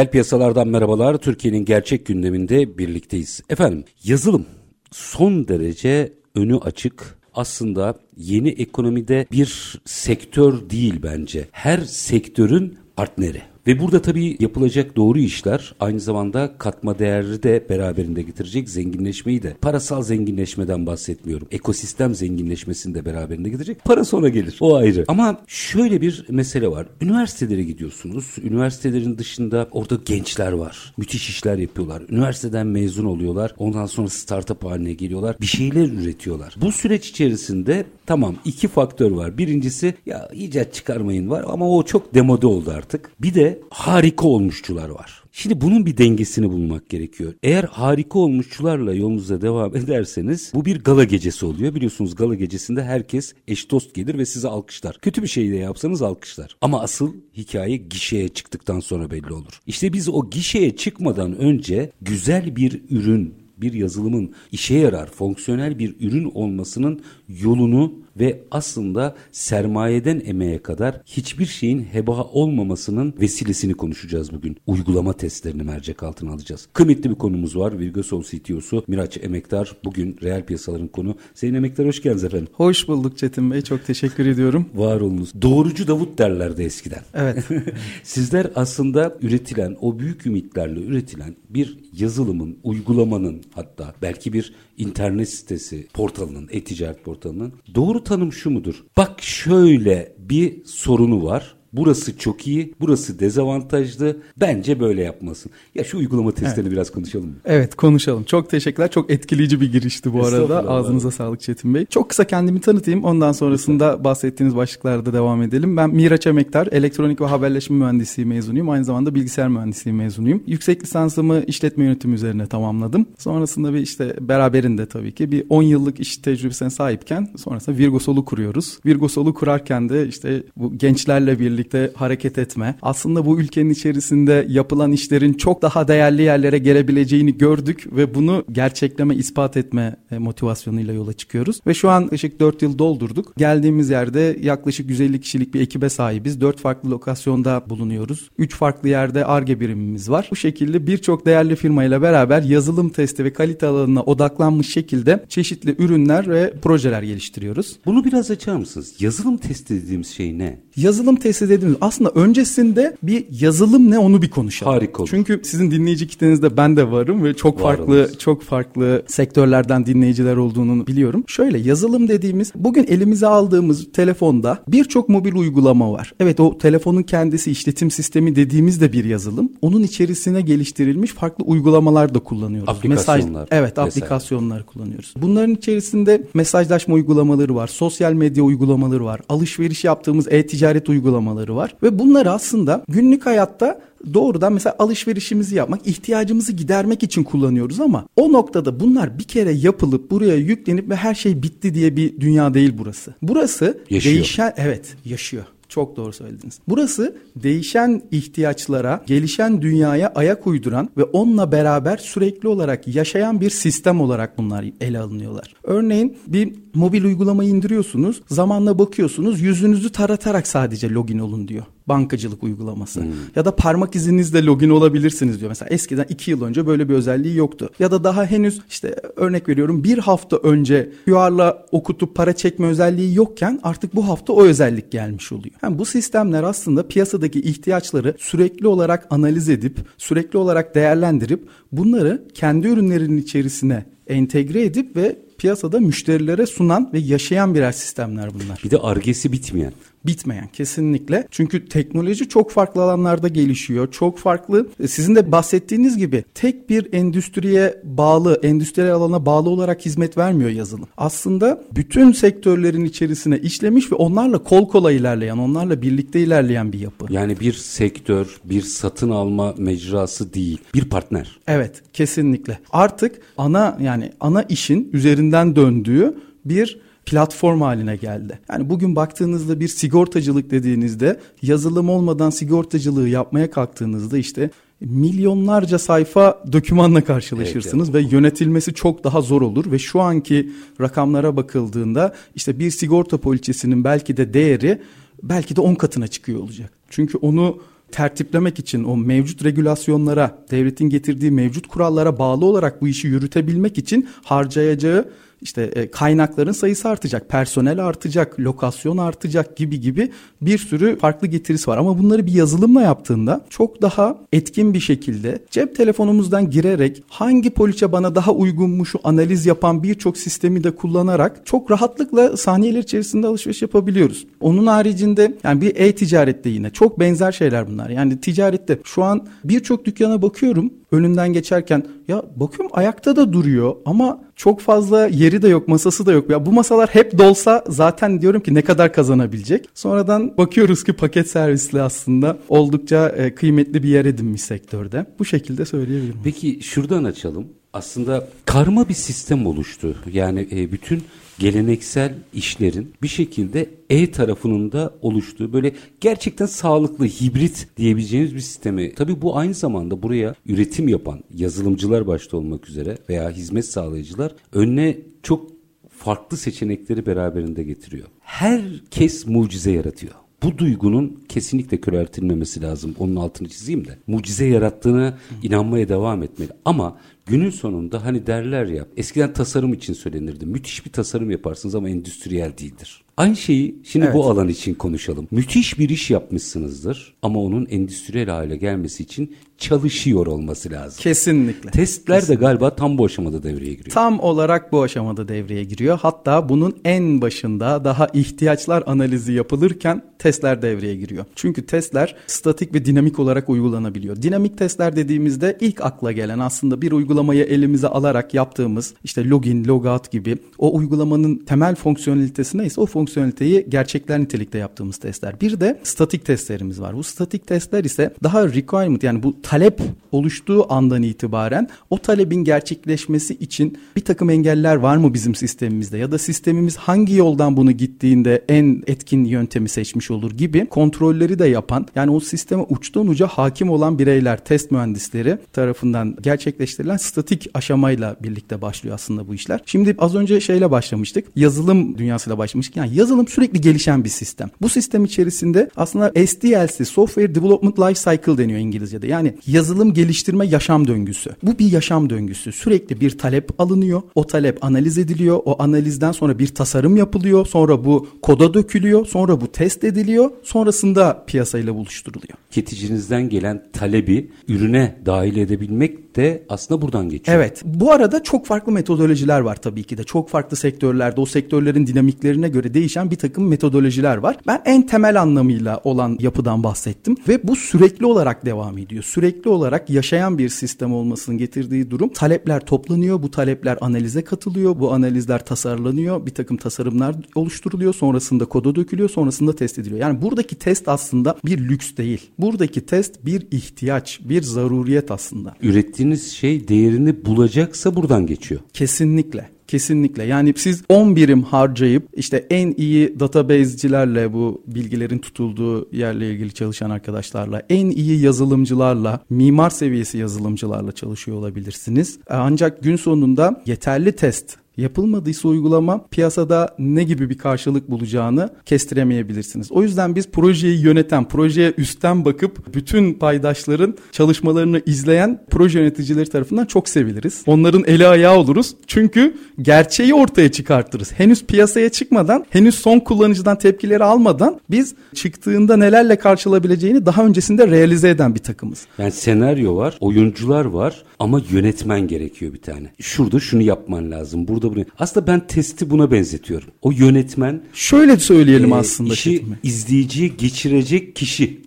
Reel piyasalardan merhabalar. Türkiye'nin gerçek gündeminde birlikteyiz. Efendim yazılım son derece önü açık. Aslında yeni ekonomide bir sektör değil bence. Her sektörün partneri. Ve burada tabii yapılacak doğru işler aynı zamanda katma değeri de beraberinde getirecek zenginleşmeyi de. Parasal zenginleşmeden bahsetmiyorum. Ekosistem zenginleşmesini de beraberinde getirecek. Para sonra gelir. O ayrı. Ama şöyle bir mesele var. Üniversitelere gidiyorsunuz. Üniversitelerin dışında orada gençler var. Müthiş işler yapıyorlar. Üniversiteden mezun oluyorlar. Ondan sonra startup haline geliyorlar. Bir şeyler üretiyorlar. Bu süreç içerisinde tamam iki faktör var. Birincisi ya icat çıkarmayın var ama o çok demode oldu artık. Bir de harika olmuşçular var. Şimdi bunun bir dengesini bulmak gerekiyor. Eğer harika olmuşçularla yolunuza devam ederseniz bu bir gala gecesi oluyor. Biliyorsunuz gala gecesinde herkes eş dost gelir ve size alkışlar. Kötü bir şey de yapsanız alkışlar. Ama asıl hikaye gişeye çıktıktan sonra belli olur. İşte biz o gişeye çıkmadan önce güzel bir ürün bir yazılımın işe yarar, fonksiyonel bir ürün olmasının yolunu ve aslında sermayeden emeğe kadar hiçbir şeyin heba olmamasının vesilesini konuşacağız bugün. Uygulama testlerini mercek altına alacağız. Kıymetli bir konumuz var. Virgosol CTO'su Miraç Emektar. Bugün reel piyasaların konu. Sayın Emektar hoş geldiniz efendim. Hoş bulduk Çetin Bey. Çok teşekkür ediyorum. Var olunuz. Doğrucu Davut derlerdi eskiden. Evet. Sizler aslında üretilen, o büyük ümitlerle üretilen bir yazılımın, uygulamanın hatta belki bir internet sitesi portalının, e-ticaret portalının doğru tanım şu mudur? Bak şöyle bir sorunu var. Burası çok iyi, burası dezavantajlı. Bence böyle yapmasın. Ya şu uygulama testlerini evet. biraz konuşalım mı? Evet konuşalım. Çok teşekkürler. Çok etkileyici bir girişti bu arada. Ağzınıza abi. sağlık Çetin Bey. Çok kısa kendimi tanıtayım. Ondan sonrasında bahsettiğiniz başlıklarda devam edelim. Ben Miraç Emektar. Elektronik ve haberleşme mühendisliği mezunuyum. Aynı zamanda bilgisayar mühendisliği mezunuyum. Yüksek lisansımı işletme yönetimi üzerine tamamladım. Sonrasında bir işte beraberinde tabii ki bir 10 yıllık iş tecrübesine sahipken sonrasında Virgosol'u kuruyoruz. Virgosol'u kurarken de işte bu gençlerle birlikte birlikte hareket etme. Aslında bu ülkenin içerisinde yapılan işlerin çok daha değerli yerlere gelebileceğini gördük ve bunu gerçekleme, ispat etme e, motivasyonuyla yola çıkıyoruz. Ve şu an yaklaşık 4 yıl doldurduk. Geldiğimiz yerde yaklaşık 150 kişilik bir ekibe sahibiz. 4 farklı lokasyonda bulunuyoruz. 3 farklı yerde ARGE birimimiz var. Bu şekilde birçok değerli firmayla beraber yazılım testi ve kalite alanına odaklanmış şekilde çeşitli ürünler ve projeler geliştiriyoruz. Bunu biraz açar mısınız? Yazılım testi dediğimiz şey ne? Yazılım testi dediğimiz aslında öncesinde bir yazılım ne onu bir konuşalım. Harika olur. Çünkü sizin dinleyici kitlenizde ben de varım ve çok Var farklı çok farklı sektörlerden dinleyiciler olduğunu biliyorum. Şöyle yazılım dediğimiz bugün elimize aldığımız telefonda birçok mobil uygulama var. Evet o telefonun kendisi işletim sistemi dediğimiz de bir yazılım. Onun içerisine geliştirilmiş farklı uygulamalar da kullanıyoruz. Aplikasyonlar. Mesaj, evet aplikasyonlar kullanıyoruz. Bunların içerisinde mesajlaşma uygulamaları var, sosyal medya uygulamaları var, alışveriş yaptığımız e-ticaret uygulamaları var ve bunları aslında günlük hayatta doğrudan mesela alışverişimizi yapmak, ihtiyacımızı gidermek için kullanıyoruz ama o noktada bunlar bir kere yapılıp buraya yüklenip ve her şey bitti diye bir dünya değil burası. Burası yaşıyor. değişen evet yaşıyor. Çok doğru söylediniz. Burası değişen ihtiyaçlara, gelişen dünyaya ayak uyduran ve onunla beraber sürekli olarak yaşayan bir sistem olarak bunlar ele alınıyorlar. Örneğin bir mobil uygulamayı indiriyorsunuz, zamanla bakıyorsunuz, yüzünüzü taratarak sadece login olun diyor bankacılık uygulaması. Hmm. Ya da parmak izinizle login olabilirsiniz diyor. Mesela eskiden iki yıl önce böyle bir özelliği yoktu. Ya da daha henüz işte örnek veriyorum bir hafta önce QR'la okutup para çekme özelliği yokken artık bu hafta o özellik gelmiş oluyor. Yani bu sistemler aslında piyasadaki ihtiyaçları sürekli olarak analiz edip sürekli olarak değerlendirip bunları kendi ürünlerinin içerisine entegre edip ve piyasada müşterilere sunan ve yaşayan birer sistemler bunlar. Bir de argesi bitmeyen. Bitmeyen kesinlikle. Çünkü teknoloji çok farklı alanlarda gelişiyor. Çok farklı. E, sizin de bahsettiğiniz gibi tek bir endüstriye bağlı, endüstriyel alana bağlı olarak hizmet vermiyor yazılım. Aslında bütün sektörlerin içerisine işlemiş ve onlarla kol kola ilerleyen, onlarla birlikte ilerleyen bir yapı. Yani bir sektör, bir satın alma mecrası değil, bir partner. Evet, kesinlikle. Artık ana yani ana işin üzerinden döndüğü bir platform haline geldi. Yani bugün baktığınızda bir sigortacılık dediğinizde yazılım olmadan sigortacılığı yapmaya kalktığınızda işte milyonlarca sayfa dokümanla karşılaşırsınız evet, ve yönetilmesi çok daha zor olur ve şu anki rakamlara bakıldığında işte bir sigorta poliçesinin belki de değeri belki de 10 katına çıkıyor olacak. Çünkü onu tertiplemek için o mevcut regülasyonlara, devletin getirdiği mevcut kurallara bağlı olarak bu işi yürütebilmek için harcayacağı işte e, kaynakların sayısı artacak, personel artacak, lokasyon artacak gibi gibi bir sürü farklı getirisi var. Ama bunları bir yazılımla yaptığında çok daha etkin bir şekilde cep telefonumuzdan girerek hangi poliçe bana daha uygunmuşu analiz yapan birçok sistemi de kullanarak çok rahatlıkla saniyeler içerisinde alışveriş yapabiliyoruz. Onun haricinde yani bir e-ticarette yine çok benzer şeyler bunlar. Yani ticarette şu an birçok dükkana bakıyorum önünden geçerken ya bakıyorum ayakta da duruyor ama çok fazla yeri de yok, masası da yok. Ya bu masalar hep dolsa zaten diyorum ki ne kadar kazanabilecek. Sonradan bakıyoruz ki paket servisli aslında oldukça e, kıymetli bir yer edinmiş sektörde. Bu şekilde söyleyebilirim. Peki şuradan açalım. Aslında karma bir sistem oluştu. Yani e, bütün geleneksel işlerin bir şekilde E tarafının da oluştuğu böyle gerçekten sağlıklı hibrit diyebileceğimiz bir sistemi. Tabii bu aynı zamanda buraya üretim yapan yazılımcılar başta olmak üzere veya hizmet sağlayıcılar önüne çok farklı seçenekleri beraberinde getiriyor. Herkes mucize yaratıyor bu duygunun kesinlikle köreltilmemesi lazım. Onun altını çizeyim de. Mucize yarattığına inanmaya devam etmeli. Ama günün sonunda hani derler ya eskiden tasarım için söylenirdi. Müthiş bir tasarım yaparsınız ama endüstriyel değildir. Aynı şeyi şimdi evet. bu alan için konuşalım. Müthiş bir iş yapmışsınızdır ama onun endüstriyel hale gelmesi için çalışıyor olması lazım. Kesinlikle. Testler Kesinlikle. de galiba tam bu aşamada devreye giriyor. Tam olarak bu aşamada devreye giriyor. Hatta bunun en başında daha ihtiyaçlar analizi yapılırken testler devreye giriyor. Çünkü testler statik ve dinamik olarak uygulanabiliyor. Dinamik testler dediğimizde ilk akla gelen aslında bir uygulamayı elimize alarak yaptığımız işte login, logout gibi o uygulamanın temel fonksiyonelitesi neyse o fonksiyoneliteyi gerçekler nitelikte yaptığımız testler. Bir de statik testlerimiz var. Bu statik testler ise daha requirement yani bu talep oluştuğu andan itibaren o talebin gerçekleşmesi için bir takım engeller var mı bizim sistemimizde ya da sistemimiz hangi yoldan bunu gittiğinde en etkin yöntemi seçmiş olur gibi kontrolleri de yapan yani o sisteme uçtan uca hakim olan bireyler, test mühendisleri tarafından gerçekleştirilen statik aşamayla birlikte başlıyor aslında bu işler. Şimdi az önce şeyle başlamıştık. Yazılım dünyasıyla başlamıştık. Yani yazılım sürekli gelişen bir sistem. Bu sistem içerisinde aslında SDLC, Software Development Life Cycle deniyor İngilizce'de. Yani yazılım geliştirme yaşam döngüsü. Bu bir yaşam döngüsü. Sürekli bir talep alınıyor. O talep analiz ediliyor. O analizden sonra bir tasarım yapılıyor. Sonra bu koda dökülüyor. Sonra bu test ediliyor. Sonrasında piyasayla buluşturuluyor. Tüketicinizden gelen talebi ürüne dahil edebilmek de aslında buradan geçiyor. Evet. Bu arada çok farklı metodolojiler var tabii ki de. Çok farklı sektörlerde o sektörlerin dinamiklerine göre değişen bir takım metodolojiler var. Ben en temel anlamıyla olan yapıdan bahsettim ve bu sürekli olarak devam ediyor. Sürekli olarak yaşayan bir sistem olmasının getirdiği durum talepler toplanıyor. Bu talepler analize katılıyor. Bu analizler tasarlanıyor. Bir takım tasarımlar oluşturuluyor. Sonrasında koda dökülüyor. Sonrasında test ediliyor. Yani buradaki test aslında bir lüks değil. Buradaki test bir ihtiyaç, bir zaruriyet aslında. Ürettiğiniz şey değerini bulacaksa buradan geçiyor. Kesinlikle. Kesinlikle. Yani siz 10 birim harcayıp işte en iyi database'cilerle bu bilgilerin tutulduğu yerle ilgili çalışan arkadaşlarla, en iyi yazılımcılarla, mimar seviyesi yazılımcılarla çalışıyor olabilirsiniz. Ancak gün sonunda yeterli test yapılmadıysa uygulama piyasada ne gibi bir karşılık bulacağını kestiremeyebilirsiniz. O yüzden biz projeyi yöneten, projeye üstten bakıp bütün paydaşların çalışmalarını izleyen proje yöneticileri tarafından çok seviliriz. Onların eli ayağı oluruz. Çünkü gerçeği ortaya çıkartırız. Henüz piyasaya çıkmadan, henüz son kullanıcıdan tepkileri almadan biz çıktığında nelerle karşılayabileceğini daha öncesinde realize eden bir takımız. Yani senaryo var, oyuncular var ama yönetmen gerekiyor bir tane. Şurada şunu yapman lazım. Burada burada bunu. Aslında ben testi buna benzetiyorum. O yönetmen Şöyle söyleyelim e, aslında işi Çetin Bey. izleyiciye geçirecek kişi.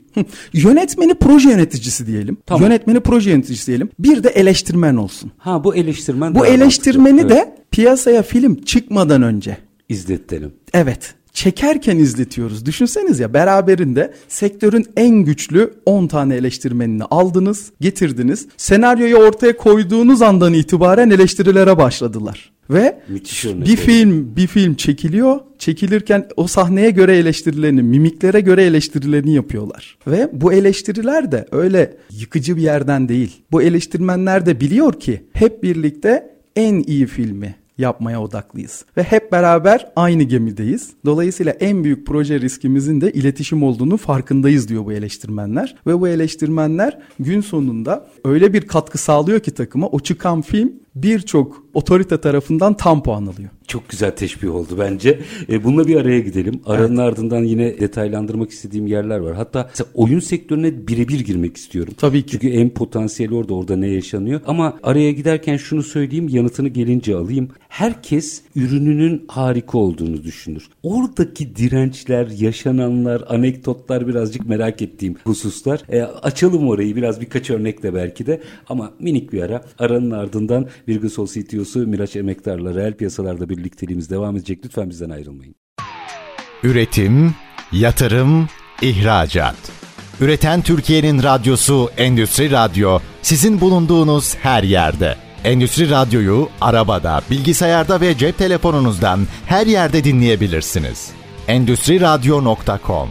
Yönetmeni proje yöneticisi diyelim. Tamam. Yönetmeni proje yöneticisi diyelim. Bir de eleştirmen olsun. Ha bu eleştirmen Bu eleştirmeni mantıklı. de Evet, piyasaya film çıkmadan önce izlettelim. Evet. Çekerken izletiyoruz. Düşünseniz ya beraberinde sektörün en güçlü 10 tane eleştirmenini aldınız, getirdiniz. Senaryoyu ortaya koyduğunuz andan itibaren eleştirilere başladılar. Ve Müthiş örnek bir film bir film çekiliyor. Çekilirken o sahneye göre eleştirilerini, mimiklere göre eleştirilerini yapıyorlar. Ve bu eleştiriler de öyle yıkıcı bir yerden değil. Bu eleştirmenler de biliyor ki hep birlikte en iyi filmi yapmaya odaklıyız. Ve hep beraber aynı gemideyiz. Dolayısıyla en büyük proje riskimizin de iletişim olduğunu farkındayız diyor bu eleştirmenler. Ve bu eleştirmenler gün sonunda öyle bir katkı sağlıyor ki takıma o çıkan film birçok otorite tarafından tam puan alıyor. Çok güzel teşbih oldu bence. E, bununla bir araya gidelim. Aranın ardından yine detaylandırmak istediğim yerler var. Hatta oyun sektörüne birebir girmek istiyorum. Tabii ki. Çünkü en potansiyeli orada, orada ne yaşanıyor. Ama araya giderken şunu söyleyeyim, yanıtını gelince alayım. Herkes ürününün harika olduğunu düşünür. Oradaki dirençler, yaşananlar, anekdotlar birazcık merak ettiğim hususlar. E, açalım orayı biraz birkaç örnekle belki de. Ama minik bir ara. Aranın ardından Virgosol CTO'su Miraç Emektar'la reel piyasalarda birlikteliğimiz devam edecek. Lütfen bizden ayrılmayın. Üretim, yatırım, ihracat. Üreten Türkiye'nin radyosu Endüstri Radyo sizin bulunduğunuz her yerde. Endüstri Radyo'yu arabada, bilgisayarda ve cep telefonunuzdan her yerde dinleyebilirsiniz. Endüstri Radyo.com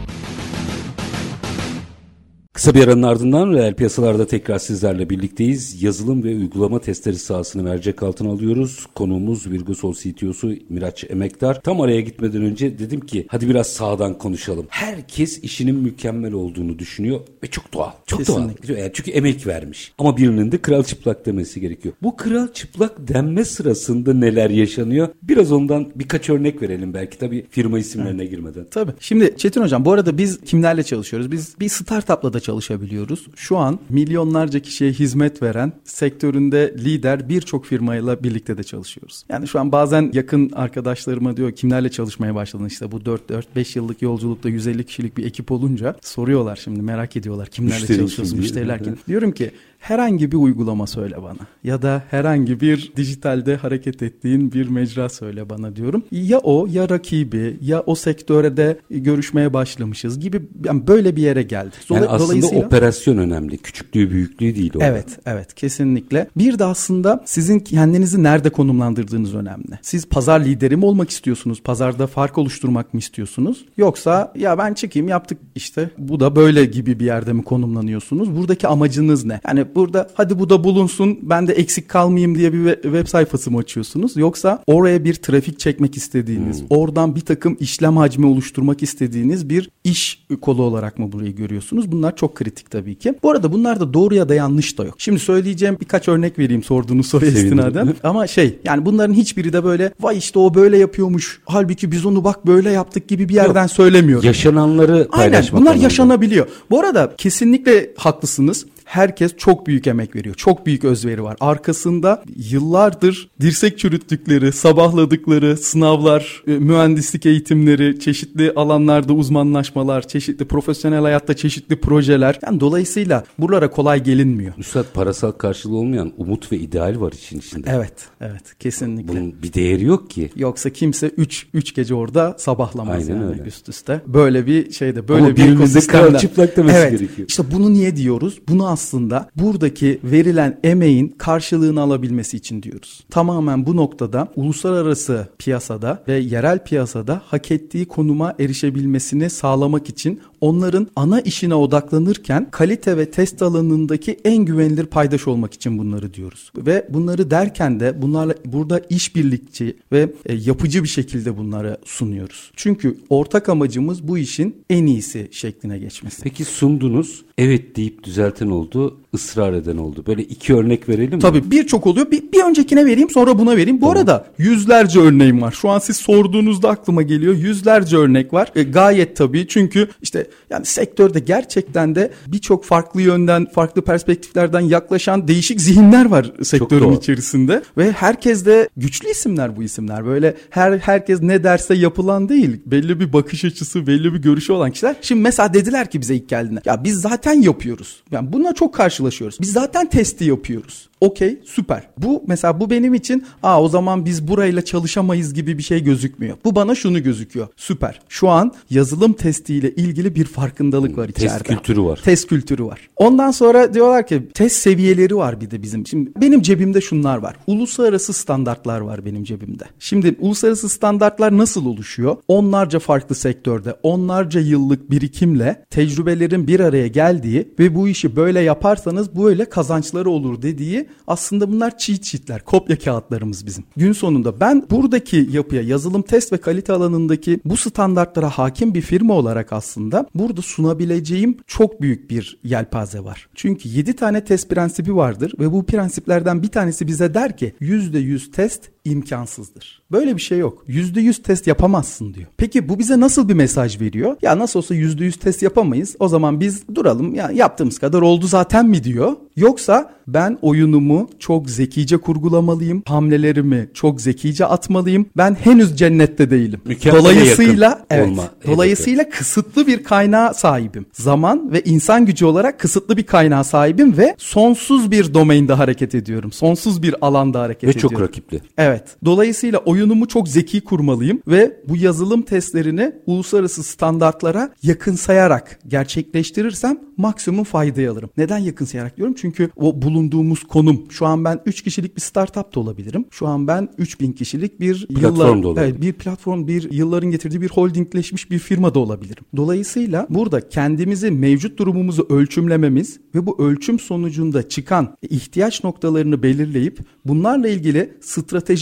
Kısa bir aranın ardından reel piyasalarda tekrar sizlerle birlikteyiz. Yazılım ve uygulama testleri sahasını mercek altına alıyoruz. Konuğumuz Virgosol CTO'su Miraç Emektar. Tam araya gitmeden önce dedim ki hadi biraz sağdan konuşalım. Herkes işinin mükemmel olduğunu düşünüyor ve çok doğal. Çok Kesinlikle. doğal. Yani çünkü emek vermiş. Ama birinin de kral çıplak demesi gerekiyor. Bu kral çıplak denme sırasında neler yaşanıyor? Biraz ondan birkaç örnek verelim belki tabii firma isimlerine girmeden. Tabii. Şimdi Çetin Hocam bu arada biz kimlerle çalışıyoruz? Biz bir startupla da çalışabiliyoruz. Şu an milyonlarca kişiye hizmet veren sektöründe lider birçok firmayla birlikte de çalışıyoruz. Yani şu an bazen yakın arkadaşlarıma diyor kimlerle çalışmaya başladın işte bu 4-4-5 yıllık yolculukta 150 kişilik bir ekip olunca soruyorlar şimdi merak ediyorlar kimlerle Müşteri çalışıyorsun müşterilerken. Diyorum ki herhangi bir uygulama söyle bana ya da herhangi bir dijitalde hareket ettiğin bir mecra söyle bana diyorum. Ya o ya rakibi ya o sektöre de görüşmeye başlamışız gibi yani böyle bir yere geldi. Yani Dola- aslında dolayısıyla- operasyon önemli. Küçüklüğü büyüklüğü değil orada. Evet, evet kesinlikle. Bir de aslında sizin kendinizi nerede konumlandırdığınız önemli. Siz pazar lideri mi olmak istiyorsunuz? Pazarda fark oluşturmak mı istiyorsunuz? Yoksa ya ben çıkayım yaptık işte bu da böyle gibi bir yerde mi konumlanıyorsunuz? Buradaki amacınız ne? Yani burada hadi bu da bulunsun ben de eksik kalmayayım diye bir we- web sayfası mı açıyorsunuz? Yoksa oraya bir trafik çekmek istediğiniz, oradan bir takım işlem hacmi oluşturmak istediğiniz bir iş kolu olarak mı burayı görüyorsunuz? Bunlar çok kritik tabii ki. Bu arada bunlarda doğru ya da yanlış da yok. Şimdi söyleyeceğim birkaç örnek vereyim sorduğunuz soruya istinaden. Ama şey yani bunların hiçbiri de böyle vay işte o böyle yapıyormuş. Halbuki biz onu bak böyle yaptık gibi bir yerden söylemiyorum. Yaşananları Aynen paylaşmak bunlar önemli. yaşanabiliyor. Bu arada kesinlikle haklısınız. Herkes çok büyük emek veriyor. Çok büyük özveri var. Arkasında yıllardır dirsek çürüttükleri, sabahladıkları sınavlar, e, mühendislik eğitimleri, çeşitli alanlarda uzmanlaşmalar, çeşitli profesyonel hayatta çeşitli projeler. Yani dolayısıyla buralara kolay gelinmiyor. Üstad parasal karşılığı olmayan umut ve ideal var işin içinde. Evet, evet kesinlikle. Bunun bir değeri yok ki. Yoksa kimse 3 3 gece orada sabahlamaz Aynen yani öyle. üst üste. Böyle bir şeyde böyle Ama bir birinin de ekosistemden. kral çıplak demesi evet. gerekiyor. İşte bunu niye diyoruz? Bunu aslında buradaki verilen emeğin karşılığını alabilmesi için diyoruz. Tamamen bu noktada uluslararası piyasada ve yerel piyasada hak ettiği konuma erişebilmesini sağlamak için onların ana işine odaklanırken kalite ve test alanındaki en güvenilir paydaş olmak için bunları diyoruz. Ve bunları derken de bunlarla burada işbirlikçi ve e, yapıcı bir şekilde bunları sunuyoruz. Çünkü ortak amacımız bu işin en iyisi şekline geçmesi. Peki sundunuz, evet deyip düzelten oldu. Israr eden oldu? Böyle iki örnek verelim mi? Tabii birçok oluyor. Bir, bir öncekine vereyim sonra buna vereyim. Bu tamam. arada yüzlerce örneğim var. Şu an siz sorduğunuzda aklıma geliyor. Yüzlerce örnek var. E, gayet tabii çünkü işte yani sektörde gerçekten de birçok farklı yönden, farklı perspektiflerden yaklaşan değişik zihinler var sektörün içerisinde ve herkes de güçlü isimler bu isimler. Böyle her herkes ne derse yapılan değil. Belli bir bakış açısı, belli bir görüşü olan kişiler. Şimdi mesela dediler ki bize ilk geldiğinde ya biz zaten yapıyoruz. Yani buna çok karşılaşıyoruz. Biz zaten testi yapıyoruz. Okey süper. Bu mesela bu benim için aa o zaman biz burayla çalışamayız gibi bir şey gözükmüyor. Bu bana şunu gözüküyor. Süper. Şu an yazılım testiyle ilgili bir farkındalık var içeride. Test kültürü var. Test kültürü var. Ondan sonra diyorlar ki test seviyeleri var bir de bizim. Şimdi benim cebimde şunlar var. Uluslararası standartlar var benim cebimde. Şimdi uluslararası standartlar nasıl oluşuyor? Onlarca farklı sektörde, onlarca yıllık birikimle tecrübelerin bir araya geldiği ve bu işi böyle yaparsanız böyle kazançları olur dediği aslında bunlar cheat sheetler, kopya kağıtlarımız bizim. Gün sonunda ben buradaki yapıya yazılım test ve kalite alanındaki bu standartlara hakim bir firma olarak aslında burada sunabileceğim çok büyük bir yelpaze var. Çünkü 7 tane test prensibi vardır ve bu prensiplerden bir tanesi bize der ki %100 test imkansızdır. Böyle bir şey yok. %100 test yapamazsın diyor. Peki bu bize nasıl bir mesaj veriyor? Ya nasıl olsa %100 test yapamayız. O zaman biz duralım. Ya yaptığımız kadar oldu zaten mi diyor? Yoksa ben oyunumu çok zekice kurgulamalıyım. Hamlelerimi çok zekice atmalıyım. Ben henüz cennette değilim. Mükemmel dolayısıyla evet. Olma, dolayısıyla hedefi. kısıtlı bir kaynağa sahibim. Zaman ve insan gücü olarak kısıtlı bir kaynağa sahibim ve sonsuz bir domainde hareket ediyorum. Sonsuz bir alanda hareket ve ediyorum. Ve çok rakipli. Evet. Dolayısıyla oyunumu çok zeki kurmalıyım ve bu yazılım testlerini uluslararası standartlara yakınsayarak gerçekleştirirsem maksimum faydayı alırım. Neden yakınsayarak diyorum? Çünkü o bulunduğumuz konum şu an ben 3 kişilik bir startup da olabilirim. Şu an ben 3000 kişilik bir platform yıllar, evet, bir platform, bir yılların getirdiği bir holdingleşmiş bir firma da olabilirim. Dolayısıyla burada kendimizi mevcut durumumuzu ölçümlememiz ve bu ölçüm sonucunda çıkan ihtiyaç noktalarını belirleyip bunlarla ilgili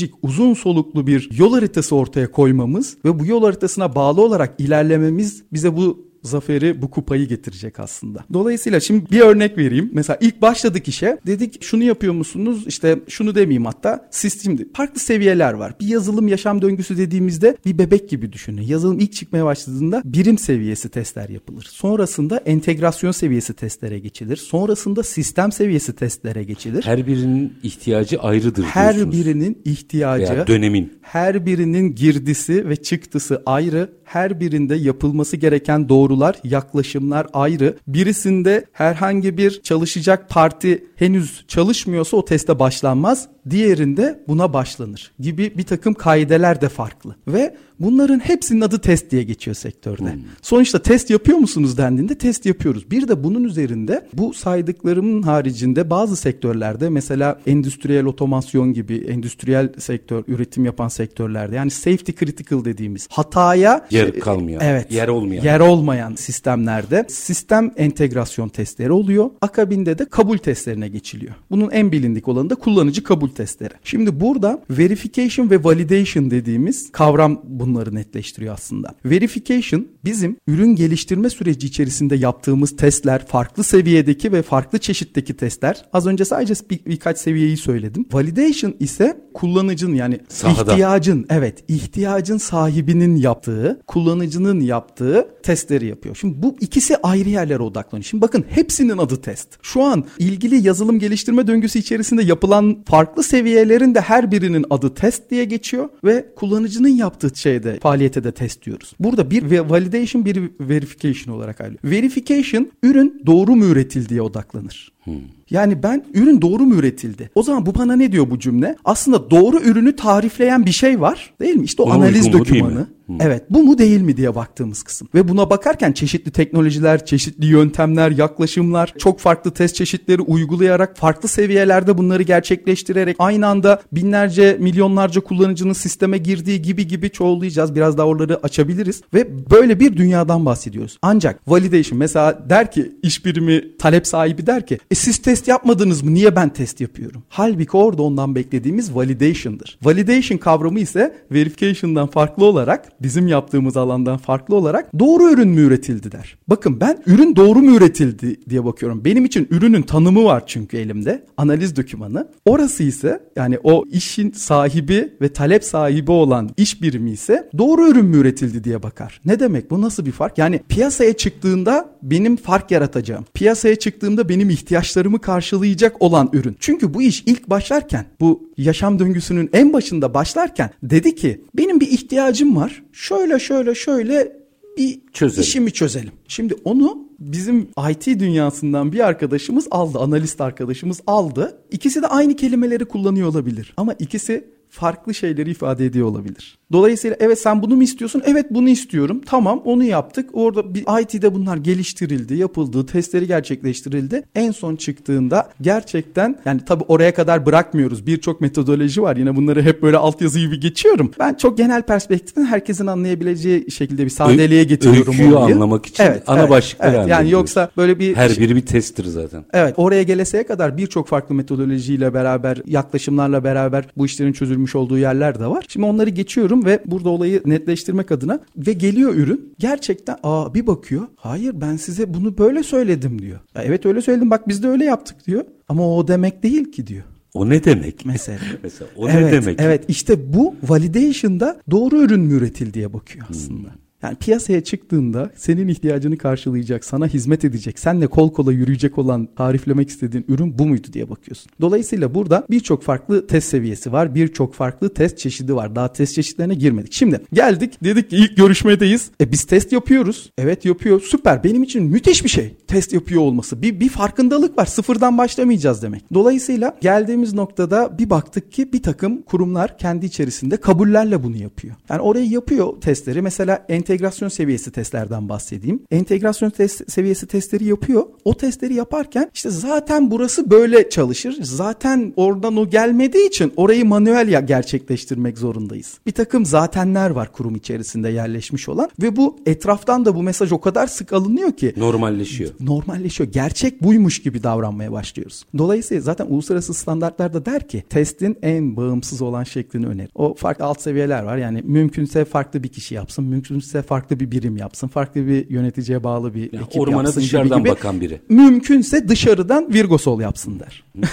stratejik uzun soluklu bir yol haritası ortaya koymamız ve bu yol haritasına bağlı olarak ilerlememiz bize bu zaferi bu kupayı getirecek aslında. Dolayısıyla şimdi bir örnek vereyim. Mesela ilk başladık işe. Dedik şunu yapıyor musunuz? İşte şunu demeyeyim hatta. Sistemdi. Farklı seviyeler var. Bir yazılım yaşam döngüsü dediğimizde bir bebek gibi düşünün. Yazılım ilk çıkmaya başladığında birim seviyesi testler yapılır. Sonrasında entegrasyon seviyesi testlere geçilir. Sonrasında sistem seviyesi testlere geçilir. Her birinin ihtiyacı ayrıdır Her diyorsunuz. birinin ihtiyacı, Veya dönemin. Her birinin girdisi ve çıktısı ayrı. Her birinde yapılması gereken doğru doğrular, yaklaşımlar ayrı. Birisinde herhangi bir çalışacak parti henüz çalışmıyorsa o teste başlanmaz. Diğerinde buna başlanır gibi bir takım kaideler de farklı. Ve bunların hepsinin adı test diye geçiyor sektörde. Hmm. Sonuçta test yapıyor musunuz dendiğinde test yapıyoruz. Bir de bunun üzerinde bu saydıklarımın haricinde bazı sektörlerde mesela endüstriyel otomasyon gibi endüstriyel sektör, üretim yapan sektörlerde yani safety critical dediğimiz hataya yer kalmıyor. Evet. Yer olmayan. Yer olmayan sistemlerde sistem entegrasyon testleri oluyor. Akabinde de kabul testlerine geçiliyor. Bunun en bilindik olanı da kullanıcı kabul testleri. Şimdi burada verification ve validation dediğimiz kavram bunları netleştiriyor aslında. Verification bizim ürün geliştirme süreci içerisinde yaptığımız testler, farklı seviyedeki ve farklı çeşitteki testler. Az önce sadece bir, birkaç seviyeyi söyledim. Validation ise kullanıcının yani Sahada. ihtiyacın, evet ihtiyacın sahibinin yaptığı, kullanıcının yaptığı testleri yapıyor. Şimdi bu ikisi ayrı yerlere odaklanıyor. Şimdi bakın hepsinin adı test. Şu an ilgili yazılım geliştirme döngüsü içerisinde yapılan farklı seviyelerin de her birinin adı test diye geçiyor ve kullanıcının yaptığı şeyde faaliyete de test diyoruz. Burada bir validation bir verification olarak ayrılıyor. Verification ürün doğru mu üretildiğe odaklanır. Hmm. Yani ben ürün doğru mu üretildi? O zaman bu bana ne diyor bu cümle? Aslında doğru ürünü tarifleyen bir şey var değil mi? İşte o Buna analiz dokümanı. Evet bu mu değil mi diye baktığımız kısım. Ve buna bakarken çeşitli teknolojiler, çeşitli yöntemler, yaklaşımlar, çok farklı test çeşitleri uygulayarak farklı seviyelerde bunları gerçekleştirerek aynı anda binlerce, milyonlarca kullanıcının sisteme girdiği gibi gibi çoğullayacağız. Biraz daha oraları açabiliriz ve böyle bir dünyadan bahsediyoruz. Ancak validation mesela der ki iş birimi talep sahibi der ki E siz test yapmadınız mı? Niye ben test yapıyorum? Halbuki orada ondan beklediğimiz validation'dır. Validation kavramı ise verification'dan farklı olarak bizim yaptığımız alandan farklı olarak doğru ürün mü üretildi der. Bakın ben ürün doğru mu üretildi diye bakıyorum. Benim için ürünün tanımı var çünkü elimde. Analiz dokümanı. Orası ise yani o işin sahibi ve talep sahibi olan iş birimi ise doğru ürün mü üretildi diye bakar. Ne demek bu? Nasıl bir fark? Yani piyasaya çıktığında benim fark yaratacağım. Piyasaya çıktığımda benim ihtiyaçlarımı karşılayacak olan ürün. Çünkü bu iş ilk başlarken bu yaşam döngüsünün en başında başlarken dedi ki benim bir ihtiyacım var. Şöyle şöyle şöyle bir çözelim. işimi çözelim. Şimdi onu bizim IT dünyasından bir arkadaşımız aldı, analist arkadaşımız aldı. İkisi de aynı kelimeleri kullanıyor olabilir ama ikisi farklı şeyleri ifade ediyor olabilir. Dolayısıyla evet sen bunu mu istiyorsun? Evet bunu istiyorum. Tamam onu yaptık. Orada bir IT'de bunlar geliştirildi, yapıldı, testleri gerçekleştirildi. En son çıktığında gerçekten yani tabii oraya kadar bırakmıyoruz. Birçok metodoloji var. Yine bunları hep böyle altyazı gibi geçiyorum. Ben çok genel perspektiften herkesin anlayabileceği şekilde bir sadeliğe getiriyorum. Öyküyü olayı. anlamak için evet, ana evet, başlıkları evet. Yani yoksa böyle bir her biri bir testtir zaten. Evet oraya geleseye kadar birçok farklı metodolojiyle beraber yaklaşımlarla beraber bu işlerin çözülmüş olduğu yerler de var. Şimdi onları geçiyorum ve burada olayı netleştirmek adına ve geliyor ürün gerçekten aa bir bakıyor. Hayır ben size bunu böyle söyledim diyor. evet öyle söyledim bak biz de öyle yaptık diyor. Ama o demek değil ki diyor. O ne demek? Mesela. Mesela o evet, ne demek? Evet işte bu validation'da doğru ürün mü üretildiği bakıyor aslında. Hmm. Yani piyasaya çıktığında senin ihtiyacını karşılayacak, sana hizmet edecek, senle kol kola yürüyecek olan tariflemek istediğin ürün bu muydu diye bakıyorsun. Dolayısıyla burada birçok farklı test seviyesi var. Birçok farklı test çeşidi var. Daha test çeşitlerine girmedik. Şimdi geldik dedik ki ilk görüşmedeyiz. E biz test yapıyoruz. Evet yapıyor. Süper. Benim için müthiş bir şey. Test yapıyor olması. Bir, bir farkındalık var. Sıfırdan başlamayacağız demek. Dolayısıyla geldiğimiz noktada bir baktık ki bir takım kurumlar kendi içerisinde kabullerle bunu yapıyor. Yani orayı yapıyor testleri. Mesela entegre entegrasyon seviyesi testlerden bahsedeyim. Entegrasyon test seviyesi testleri yapıyor. O testleri yaparken işte zaten burası böyle çalışır. Zaten oradan o gelmediği için orayı manuel ya gerçekleştirmek zorundayız. Bir takım zatenler var kurum içerisinde yerleşmiş olan ve bu etraftan da bu mesaj o kadar sık alınıyor ki normalleşiyor. Normalleşiyor. Gerçek buymuş gibi davranmaya başlıyoruz. Dolayısıyla zaten uluslararası standartlar da der ki testin en bağımsız olan şeklini öner. O farklı alt seviyeler var. Yani mümkünse farklı bir kişi yapsın. Mümkünse farklı bir birim yapsın. Farklı bir yöneticiye bağlı bir yani ekip ormana yapsın dışarıdan gibi, bakan biri. Mümkünse dışarıdan Virgosol yapsın der.